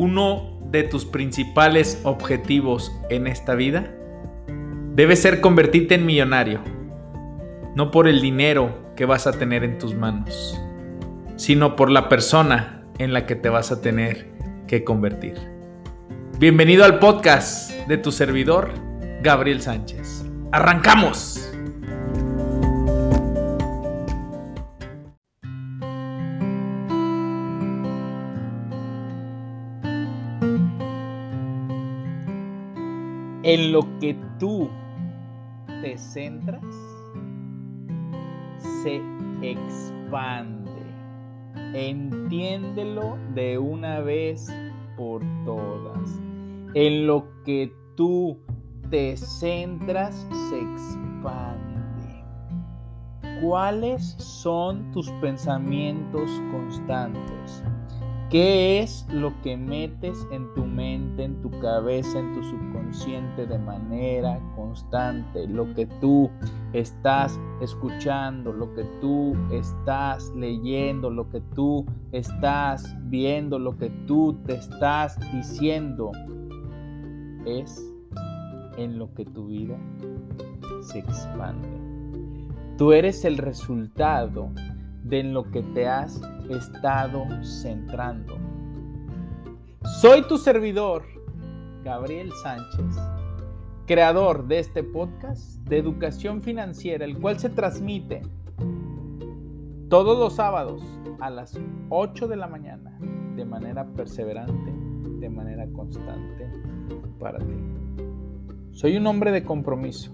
uno de tus principales objetivos en esta vida debe ser convertirte en millonario, no por el dinero que vas a tener en tus manos, sino por la persona en la que te vas a tener que convertir. Bienvenido al podcast de tu servidor, Gabriel Sánchez. ¡Arrancamos! En lo que tú te centras, se expande. Entiéndelo de una vez por todas. En lo que tú te centras, se expande. ¿Cuáles son tus pensamientos constantes? ¿Qué es lo que metes en tu mente, en tu cabeza, en tu subconsciente de manera constante? Lo que tú estás escuchando, lo que tú estás leyendo, lo que tú estás viendo, lo que tú te estás diciendo, es en lo que tu vida se expande. Tú eres el resultado de en lo que te has estado centrando. Soy tu servidor, Gabriel Sánchez, creador de este podcast de educación financiera, el cual se transmite todos los sábados a las 8 de la mañana de manera perseverante, de manera constante para ti. Soy un hombre de compromiso.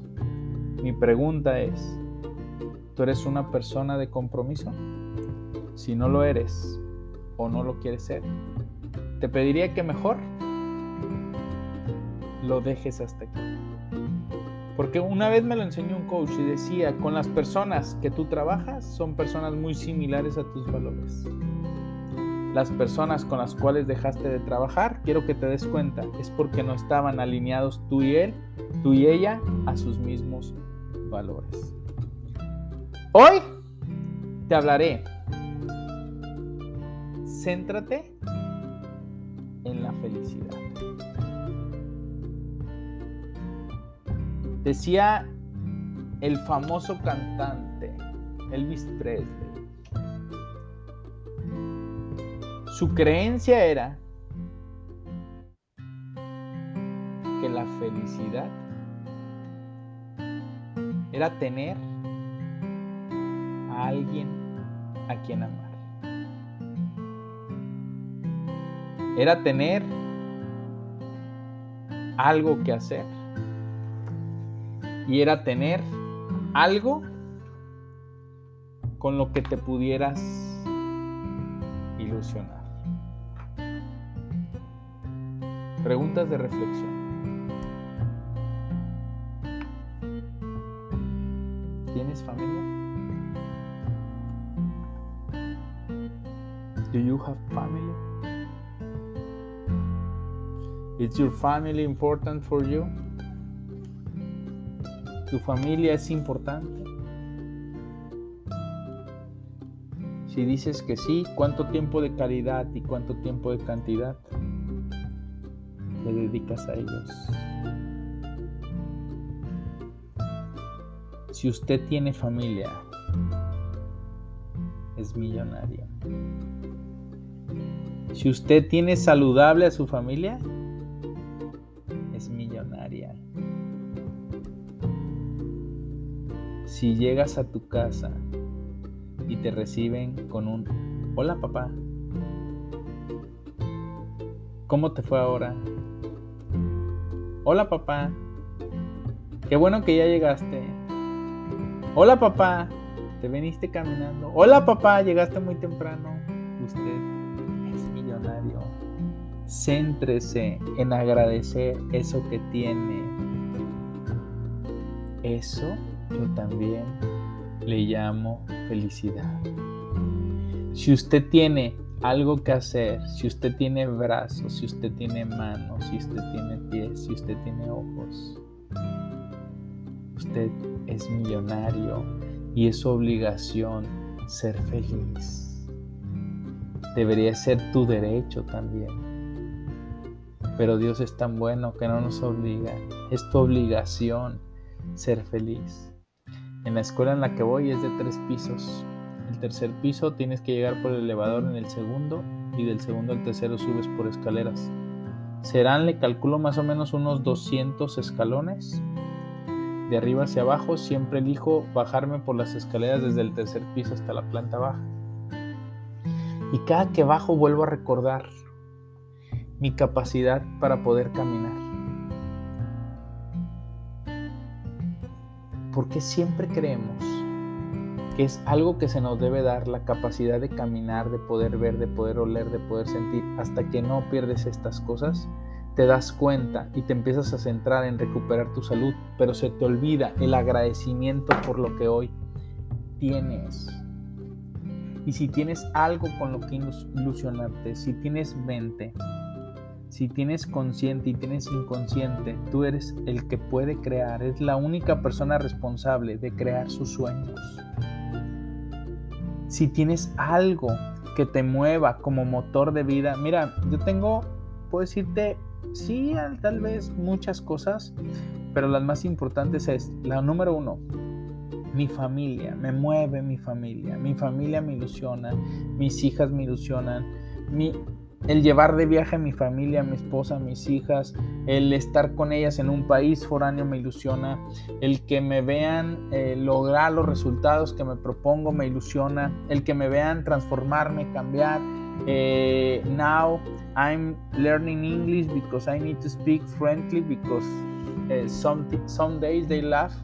Mi pregunta es, ¿Tú eres una persona de compromiso? Si no lo eres o no lo quieres ser, te pediría que mejor lo dejes hasta aquí. Porque una vez me lo enseñó un coach y decía, con las personas que tú trabajas son personas muy similares a tus valores. Las personas con las cuales dejaste de trabajar, quiero que te des cuenta, es porque no estaban alineados tú y él, tú y ella, a sus mismos valores. Hoy te hablaré. Céntrate en la felicidad. Decía el famoso cantante Elvis Presley. Su creencia era que la felicidad era tener alguien a quien amar. Era tener algo que hacer. Y era tener algo con lo que te pudieras ilusionar. Preguntas de reflexión. ¿Tienes familia? Do you have family? Is your family important for you? ¿Tu familia es importante? Si dices que sí, ¿cuánto tiempo de calidad y cuánto tiempo de cantidad le dedicas a ellos? Si usted tiene familia, es millonario. Si usted tiene saludable a su familia, es millonaria. Si llegas a tu casa y te reciben con un hola papá, ¿cómo te fue ahora? Hola papá, qué bueno que ya llegaste. Hola papá, te viniste caminando. Hola papá, llegaste muy temprano. Usted Céntrese en agradecer eso que tiene. Eso yo también le llamo felicidad. Si usted tiene algo que hacer, si usted tiene brazos, si usted tiene manos, si usted tiene pies, si usted tiene ojos, usted es millonario y es su obligación ser feliz debería ser tu derecho también. Pero Dios es tan bueno que no nos obliga. Es tu obligación ser feliz. En la escuela en la que voy es de tres pisos. El tercer piso tienes que llegar por el elevador en el segundo y del segundo al tercero subes por escaleras. Serán, le calculo más o menos unos 200 escalones. De arriba hacia abajo siempre elijo bajarme por las escaleras desde el tercer piso hasta la planta baja. Y cada que bajo vuelvo a recordar mi capacidad para poder caminar. Porque siempre creemos que es algo que se nos debe dar la capacidad de caminar, de poder ver, de poder oler, de poder sentir. Hasta que no pierdes estas cosas, te das cuenta y te empiezas a centrar en recuperar tu salud, pero se te olvida el agradecimiento por lo que hoy tienes. Y si tienes algo con lo que ilusionarte, si tienes mente, si tienes consciente y tienes inconsciente, tú eres el que puede crear, es la única persona responsable de crear sus sueños. Si tienes algo que te mueva como motor de vida, mira, yo tengo, puedo decirte, sí, tal vez muchas cosas, pero las más importantes es, la número uno, mi familia, me mueve mi familia, mi familia me ilusiona, mis hijas me ilusionan, mi, el llevar de viaje a mi familia, mi esposa, mis hijas, el estar con ellas en un país foráneo me ilusiona, el que me vean eh, lograr los resultados que me propongo me ilusiona, el que me vean transformarme, cambiar. Eh, now I'm learning English because I need to speak friendly because uh, some, some days they laugh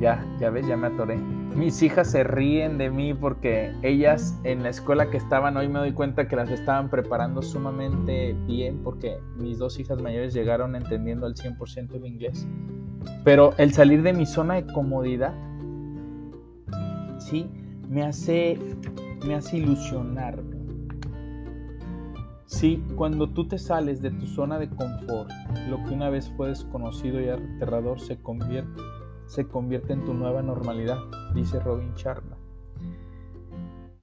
ya, ya ves, ya me atoré. Mis hijas se ríen de mí porque ellas en la escuela que estaban hoy me doy cuenta que las estaban preparando sumamente bien porque mis dos hijas mayores llegaron entendiendo al 100% el inglés. Pero el salir de mi zona de comodidad, sí, me hace, me hace ilusionarme. Sí, cuando tú te sales de tu zona de confort, lo que una vez fue desconocido y aterrador se convierte se convierte en tu nueva normalidad, dice Robin Sharma.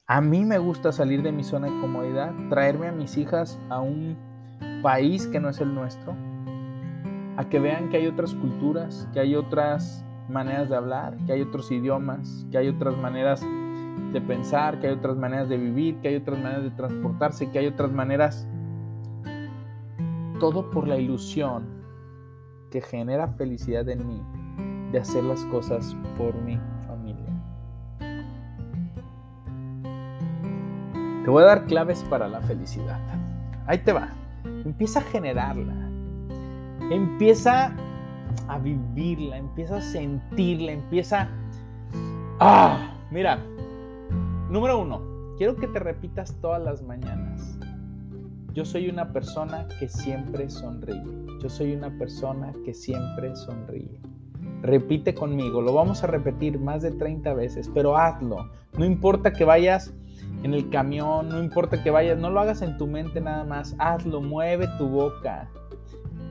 A mí me gusta salir de mi zona de comodidad, traerme a mis hijas a un país que no es el nuestro, a que vean que hay otras culturas, que hay otras maneras de hablar, que hay otros idiomas, que hay otras maneras de pensar, que hay otras maneras de vivir, que hay otras maneras de transportarse, que hay otras maneras... Todo por la ilusión que genera felicidad en mí de hacer las cosas por mi familia. Te voy a dar claves para la felicidad. Ahí te va. Empieza a generarla. Empieza a vivirla, empieza a sentirla, empieza... Ah, mira, número uno, quiero que te repitas todas las mañanas. Yo soy una persona que siempre sonríe. Yo soy una persona que siempre sonríe. Repite conmigo, lo vamos a repetir más de 30 veces, pero hazlo. No importa que vayas en el camión, no importa que vayas, no lo hagas en tu mente nada más, hazlo, mueve tu boca.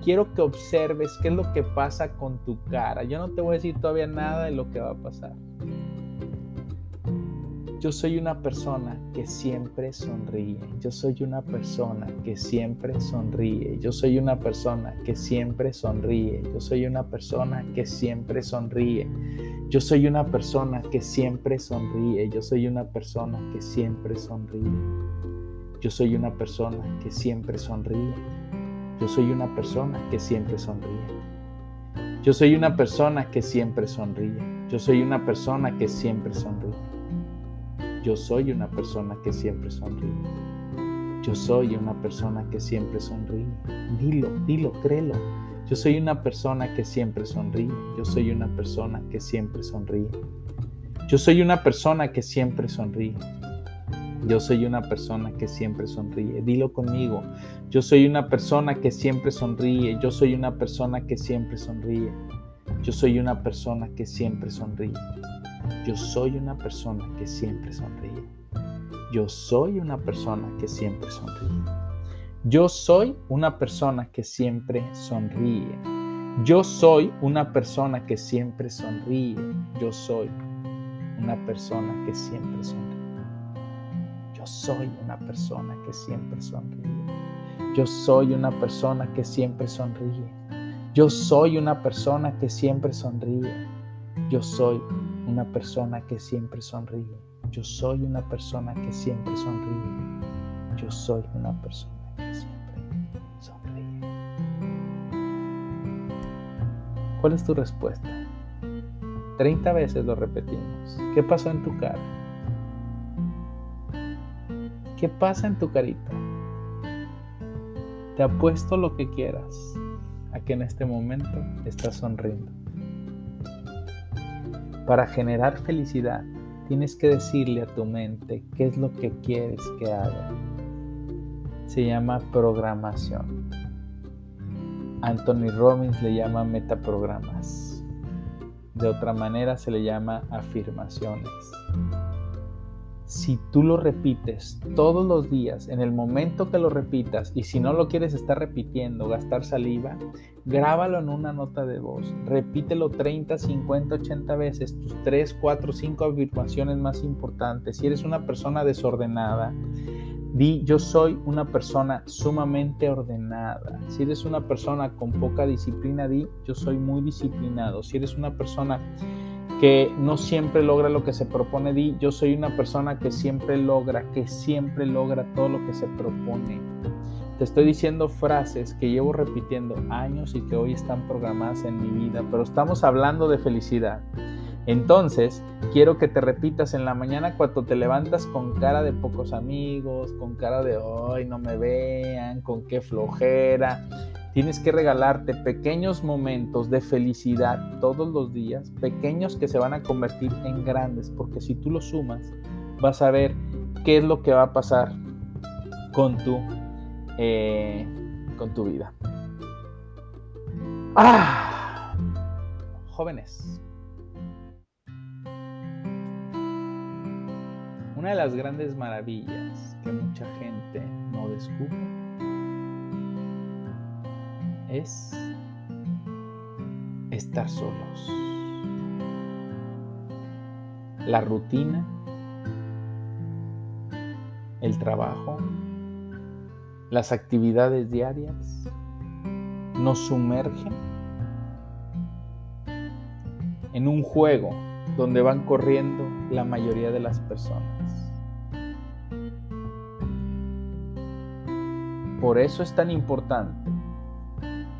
Quiero que observes qué es lo que pasa con tu cara. Yo no te voy a decir todavía nada de lo que va a pasar. Yo soy una persona que siempre sonríe. Yo soy una persona que siempre sonríe. Yo soy una persona que siempre sonríe. Yo soy una persona que siempre sonríe. Yo soy una persona que siempre sonríe. Yo soy una persona que siempre sonríe. Yo soy una persona que siempre sonríe. Yo soy una persona que siempre sonríe. Yo soy una persona que siempre sonríe. Yo soy una persona que siempre sonríe. Yo soy una persona que siempre sonríe. Yo soy una persona que siempre sonríe. Dilo, dilo, créelo. Yo soy una persona que siempre sonríe. Yo soy una persona que siempre sonríe. Yo soy una persona que siempre sonríe. Yo soy una persona que siempre sonríe. Dilo conmigo. Yo soy una persona que siempre sonríe. Yo soy una persona que siempre sonríe. Yo soy una persona que siempre sonríe. Yo soy una persona que siempre sonríe. Yo soy una persona que siempre sonríe. Yo soy una persona que siempre sonríe. Yo soy una persona que siempre sonríe. Yo soy una persona que siempre sonríe. Yo soy una persona que siempre sonríe. Yo soy una persona que siempre sonríe. Yo soy una persona que siempre sonríe. Yo soy una persona que siempre sonríe. Yo soy una persona que siempre sonríe. Yo soy una persona que siempre sonríe. ¿Cuál es tu respuesta? 30 veces lo repetimos. ¿Qué pasó en tu cara? ¿Qué pasa en tu carita? Te apuesto lo que quieras a que en este momento estás sonriendo. Para generar felicidad, tienes que decirle a tu mente qué es lo que quieres que haga. Se llama programación. Anthony Robbins le llama metaprogramas. De otra manera se le llama afirmaciones si tú lo repites todos los días, en el momento que lo repitas, y si no lo quieres estar repitiendo, gastar saliva, grábalo en una nota de voz, repítelo 30, 50, 80 veces, tus 3, 4, 5 afirmaciones más importantes. Si eres una persona desordenada, di yo soy una persona sumamente ordenada. Si eres una persona con poca disciplina, di yo soy muy disciplinado. Si eres una persona que no siempre logra lo que se propone. Di, yo soy una persona que siempre logra, que siempre logra todo lo que se propone. Te estoy diciendo frases que llevo repitiendo años y que hoy están programadas en mi vida, pero estamos hablando de felicidad. Entonces, quiero que te repitas en la mañana cuando te levantas con cara de pocos amigos, con cara de hoy no me vean, con qué flojera. Tienes que regalarte pequeños momentos de felicidad todos los días, pequeños que se van a convertir en grandes, porque si tú los sumas, vas a ver qué es lo que va a pasar con tu, eh, con tu vida. ¡Ah! Jóvenes. Una de las grandes maravillas que mucha gente no descubre es estar solos. La rutina, el trabajo, las actividades diarias nos sumergen en un juego donde van corriendo la mayoría de las personas. Por eso es tan importante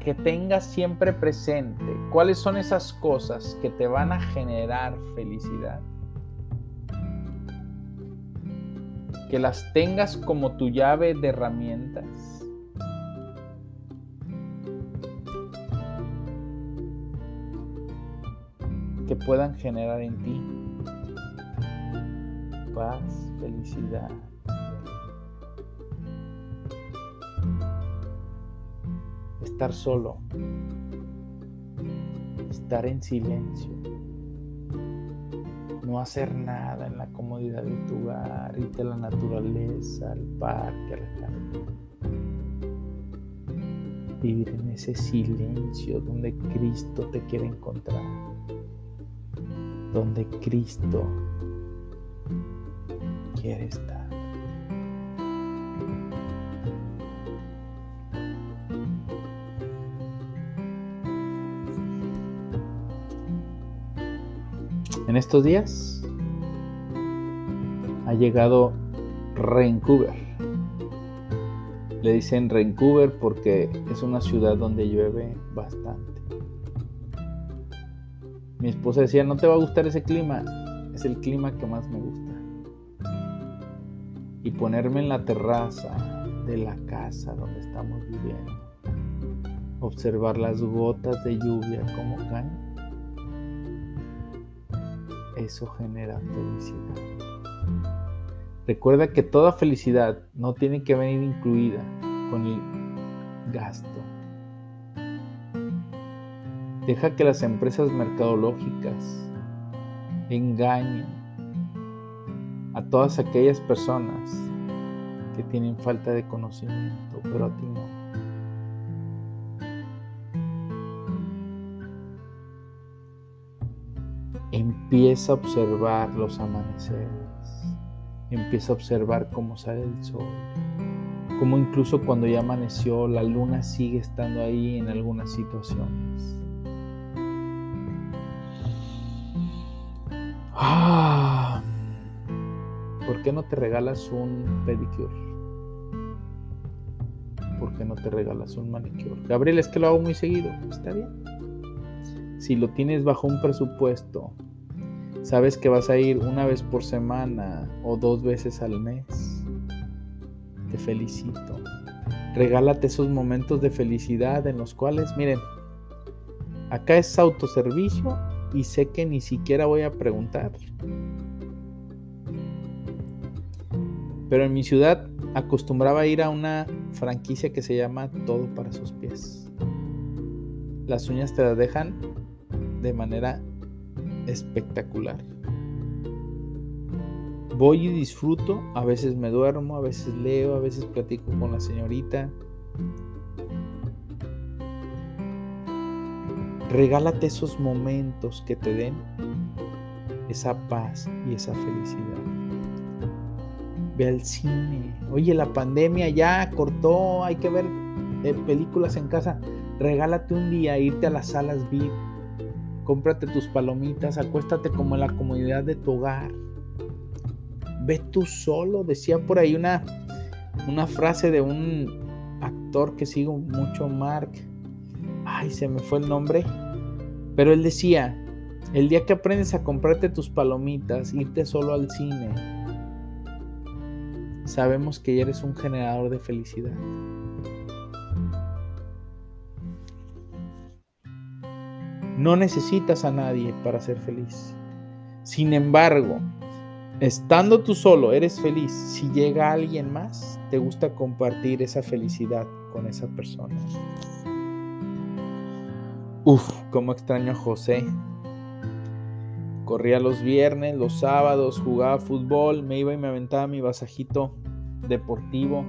que tengas siempre presente cuáles son esas cosas que te van a generar felicidad. Que las tengas como tu llave de herramientas. Que puedan generar en ti paz, felicidad, estar solo, estar en silencio, no hacer nada en la comodidad de tu hogar, irte a la naturaleza, al parque, al jardín. Vivir en ese silencio donde Cristo te quiere encontrar, donde Cristo quiere estar. En estos días ha llegado Vancouver. Le dicen Vancouver porque es una ciudad donde llueve bastante. Mi esposa decía, no te va a gustar ese clima, es el clima que más me gusta. Y ponerme en la terraza de la casa donde estamos viviendo, observar las gotas de lluvia como caen eso genera felicidad. Recuerda que toda felicidad no tiene que venir incluida con el gasto. Deja que las empresas mercadológicas engañen a todas aquellas personas que tienen falta de conocimiento, pero a. Empieza a observar los amaneceres. Empieza a observar cómo sale el sol, como incluso cuando ya amaneció, la luna sigue estando ahí en algunas situaciones. Ah, ¿Por qué no te regalas un pedicure? ¿Por qué no te regalas un manicure? Gabriel, es que lo hago muy seguido. Está bien. Si lo tienes bajo un presupuesto, sabes que vas a ir una vez por semana o dos veces al mes, te felicito. Regálate esos momentos de felicidad en los cuales, miren, acá es autoservicio y sé que ni siquiera voy a preguntar. Pero en mi ciudad acostumbraba ir a una franquicia que se llama Todo para sus pies. Las uñas te las dejan de manera espectacular. Voy y disfruto, a veces me duermo, a veces leo, a veces platico con la señorita. Regálate esos momentos que te den esa paz y esa felicidad. Ve al cine. Oye, la pandemia ya cortó, hay que ver eh, películas en casa. Regálate un día, irte a las salas VIP. Cómprate tus palomitas, acuéstate como en la comodidad de tu hogar. Ve tú solo, decía por ahí una, una frase de un actor que sigo mucho, Mark ay, se me fue el nombre, pero él decía, el día que aprendes a comprarte tus palomitas, irte solo al cine, sabemos que ya eres un generador de felicidad. No necesitas a nadie para ser feliz. Sin embargo, estando tú solo, eres feliz. Si llega alguien más, te gusta compartir esa felicidad con esa persona. Uf, cómo extraño a José. Corría los viernes, los sábados, jugaba fútbol, me iba y me aventaba mi vasajito deportivo.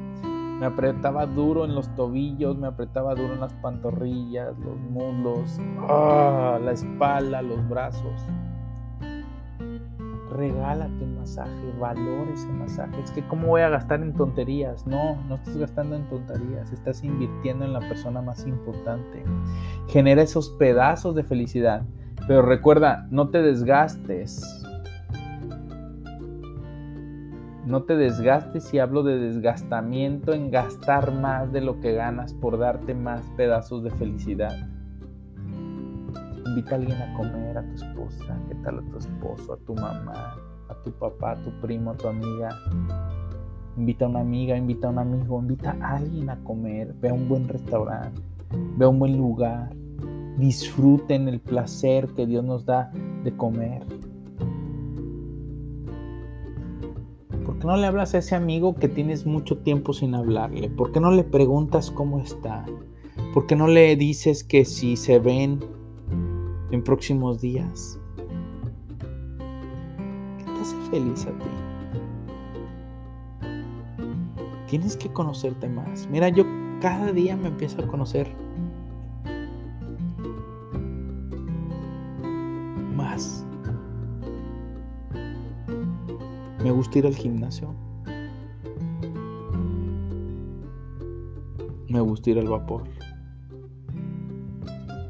Me apretaba duro en los tobillos, me apretaba duro en las pantorrillas, los muslos, ah, la espalda, los brazos. Regálate un masaje, valora ese masaje. Es que cómo voy a gastar en tonterías. No, no estás gastando en tonterías, estás invirtiendo en la persona más importante. Genera esos pedazos de felicidad. Pero recuerda, no te desgastes. No te desgastes y hablo de desgastamiento en gastar más de lo que ganas por darte más pedazos de felicidad. Invita a alguien a comer, a tu esposa, qué tal a tu esposo, a tu mamá, a tu papá, a tu primo, a tu amiga. Invita a una amiga, invita a un amigo, invita a alguien a comer, ve a un buen restaurante, ve a un buen lugar. Disfruten el placer que Dios nos da de comer. Qué no le hablas a ese amigo que tienes mucho tiempo sin hablarle? ¿Por qué no le preguntas cómo está? ¿Por qué no le dices que si se ven en próximos días. ¿Qué te hace feliz a ti? Tienes que conocerte más. Mira, yo cada día me empiezo a conocer Me gusta ir al gimnasio. Me gusta ir al vapor.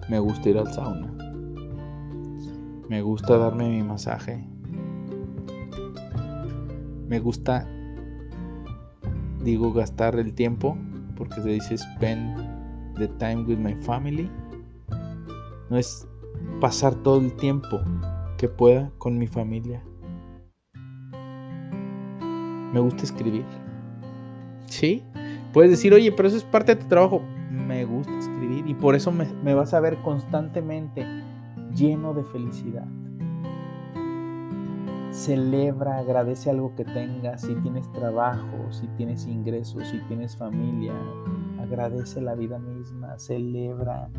Me gusta ir al sauna. Me gusta darme mi masaje. Me gusta, digo, gastar el tiempo, porque se dice spend the time with my family. No es pasar todo el tiempo que pueda con mi familia. Me gusta escribir. ¿Sí? Puedes decir, oye, pero eso es parte de tu trabajo. Me gusta escribir y por eso me, me vas a ver constantemente lleno de felicidad. Celebra, agradece algo que tengas, si tienes trabajo, si tienes ingresos, si tienes familia, agradece la vida misma, celebra,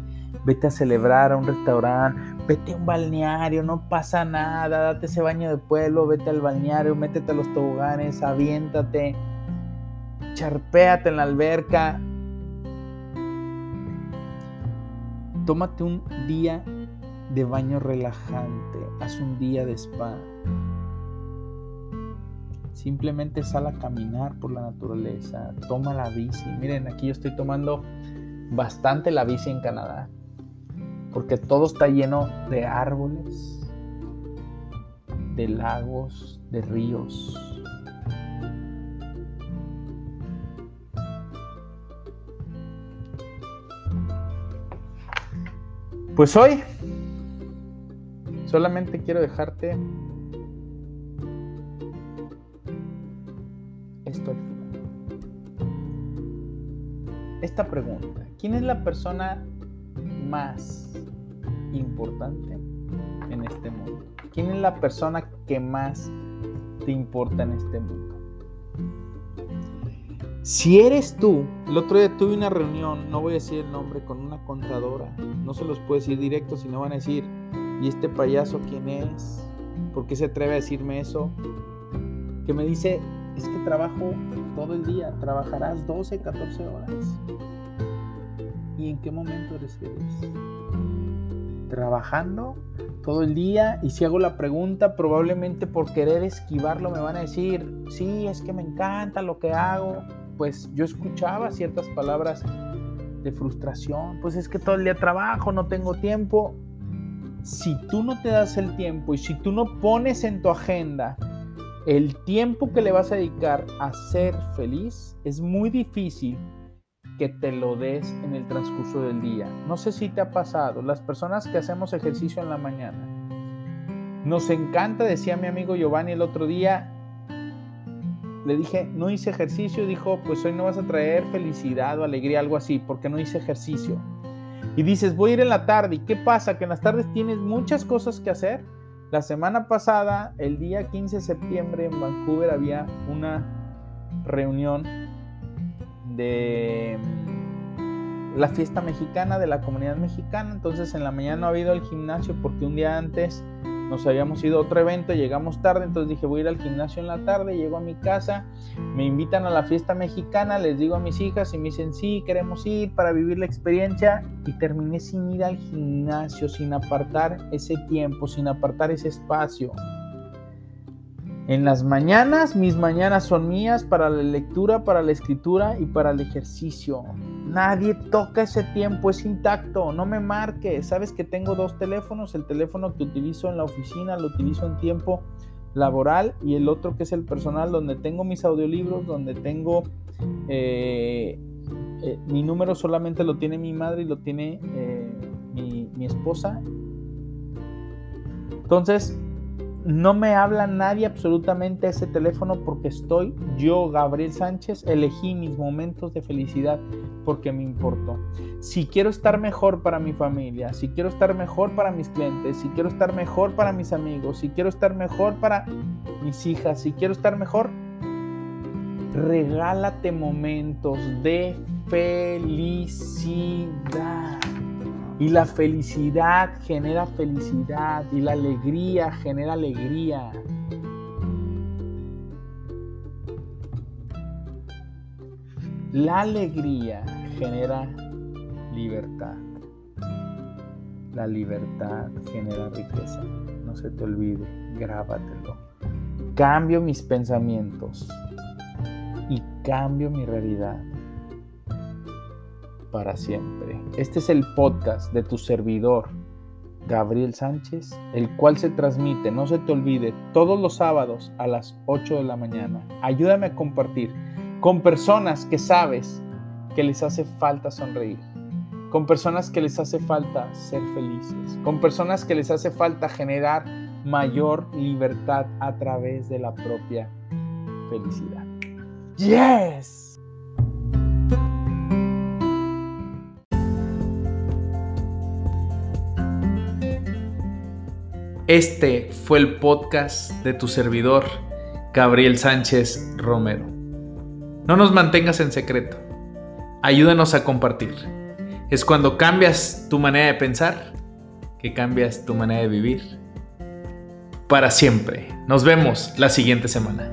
vete a celebrar a un restaurante, vete a un balneario, no pasa nada, date ese baño de pueblo, vete al balneario, métete a los toboganes, aviéntate, charpéate en la alberca, tómate un día de baño relajante, haz un día de spa. Simplemente sal a caminar por la naturaleza, toma la bici. Miren, aquí yo estoy tomando bastante la bici en Canadá, porque todo está lleno de árboles, de lagos, de ríos. Pues hoy solamente quiero dejarte Esta pregunta, ¿quién es la persona más importante en este mundo? ¿Quién es la persona que más te importa en este mundo? Si eres tú, el otro día tuve una reunión, no voy a decir el nombre, con una contadora. No se los puedo decir directo, sino van a decir, ¿y este payaso quién es? ¿Por qué se atreve a decirme eso? Que me dice, es que trabajo todo el día, trabajarás 12, 14 horas. ¿Y en qué momento eres feliz? trabajando todo el día y si hago la pregunta probablemente por querer esquivarlo me van a decir, sí, es que me encanta lo que hago. Pues yo escuchaba ciertas palabras de frustración, pues es que todo el día trabajo, no tengo tiempo. Si tú no te das el tiempo y si tú no pones en tu agenda el tiempo que le vas a dedicar a ser feliz, es muy difícil que te lo des en el transcurso del día. No sé si te ha pasado, las personas que hacemos ejercicio en la mañana, nos encanta, decía mi amigo Giovanni el otro día, le dije, no hice ejercicio, dijo, pues hoy no vas a traer felicidad o alegría, algo así, porque no hice ejercicio. Y dices, voy a ir en la tarde, ¿y qué pasa? Que en las tardes tienes muchas cosas que hacer. La semana pasada, el día 15 de septiembre en Vancouver había una reunión de mm, la fiesta mexicana de la comunidad mexicana. Entonces en la mañana ha habido al gimnasio porque un día antes nos habíamos ido a otro evento, llegamos tarde, entonces dije voy a ir al gimnasio en la tarde, llego a mi casa, me invitan a la fiesta mexicana, les digo a mis hijas y me dicen sí, queremos ir para vivir la experiencia y terminé sin ir al gimnasio, sin apartar ese tiempo, sin apartar ese espacio. En las mañanas, mis mañanas son mías para la lectura, para la escritura y para el ejercicio. Nadie toca ese tiempo, es intacto, no me marques. Sabes que tengo dos teléfonos, el teléfono que utilizo en la oficina lo utilizo en tiempo laboral y el otro que es el personal donde tengo mis audiolibros, donde tengo eh, eh, mi número solamente lo tiene mi madre y lo tiene eh, mi, mi esposa. Entonces, no me habla nadie absolutamente a ese teléfono porque estoy yo, Gabriel Sánchez, elegí mis momentos de felicidad porque me importó. Si quiero estar mejor para mi familia, si quiero estar mejor para mis clientes, si quiero estar mejor para mis amigos, si quiero estar mejor para mis hijas, si quiero estar mejor, regálate momentos de felicidad. Y la felicidad genera felicidad y la alegría genera alegría. La alegría genera libertad. La libertad genera riqueza. No se te olvide, grábatelo. Cambio mis pensamientos y cambio mi realidad para siempre. Este es el podcast de tu servidor, Gabriel Sánchez, el cual se transmite, no se te olvide, todos los sábados a las 8 de la mañana. Ayúdame a compartir con personas que sabes que les hace falta sonreír, con personas que les hace falta ser felices, con personas que les hace falta generar mayor libertad a través de la propia felicidad. Yes. Este fue el podcast de tu servidor, Gabriel Sánchez Romero. No nos mantengas en secreto. Ayúdanos a compartir. Es cuando cambias tu manera de pensar que cambias tu manera de vivir. Para siempre. Nos vemos la siguiente semana.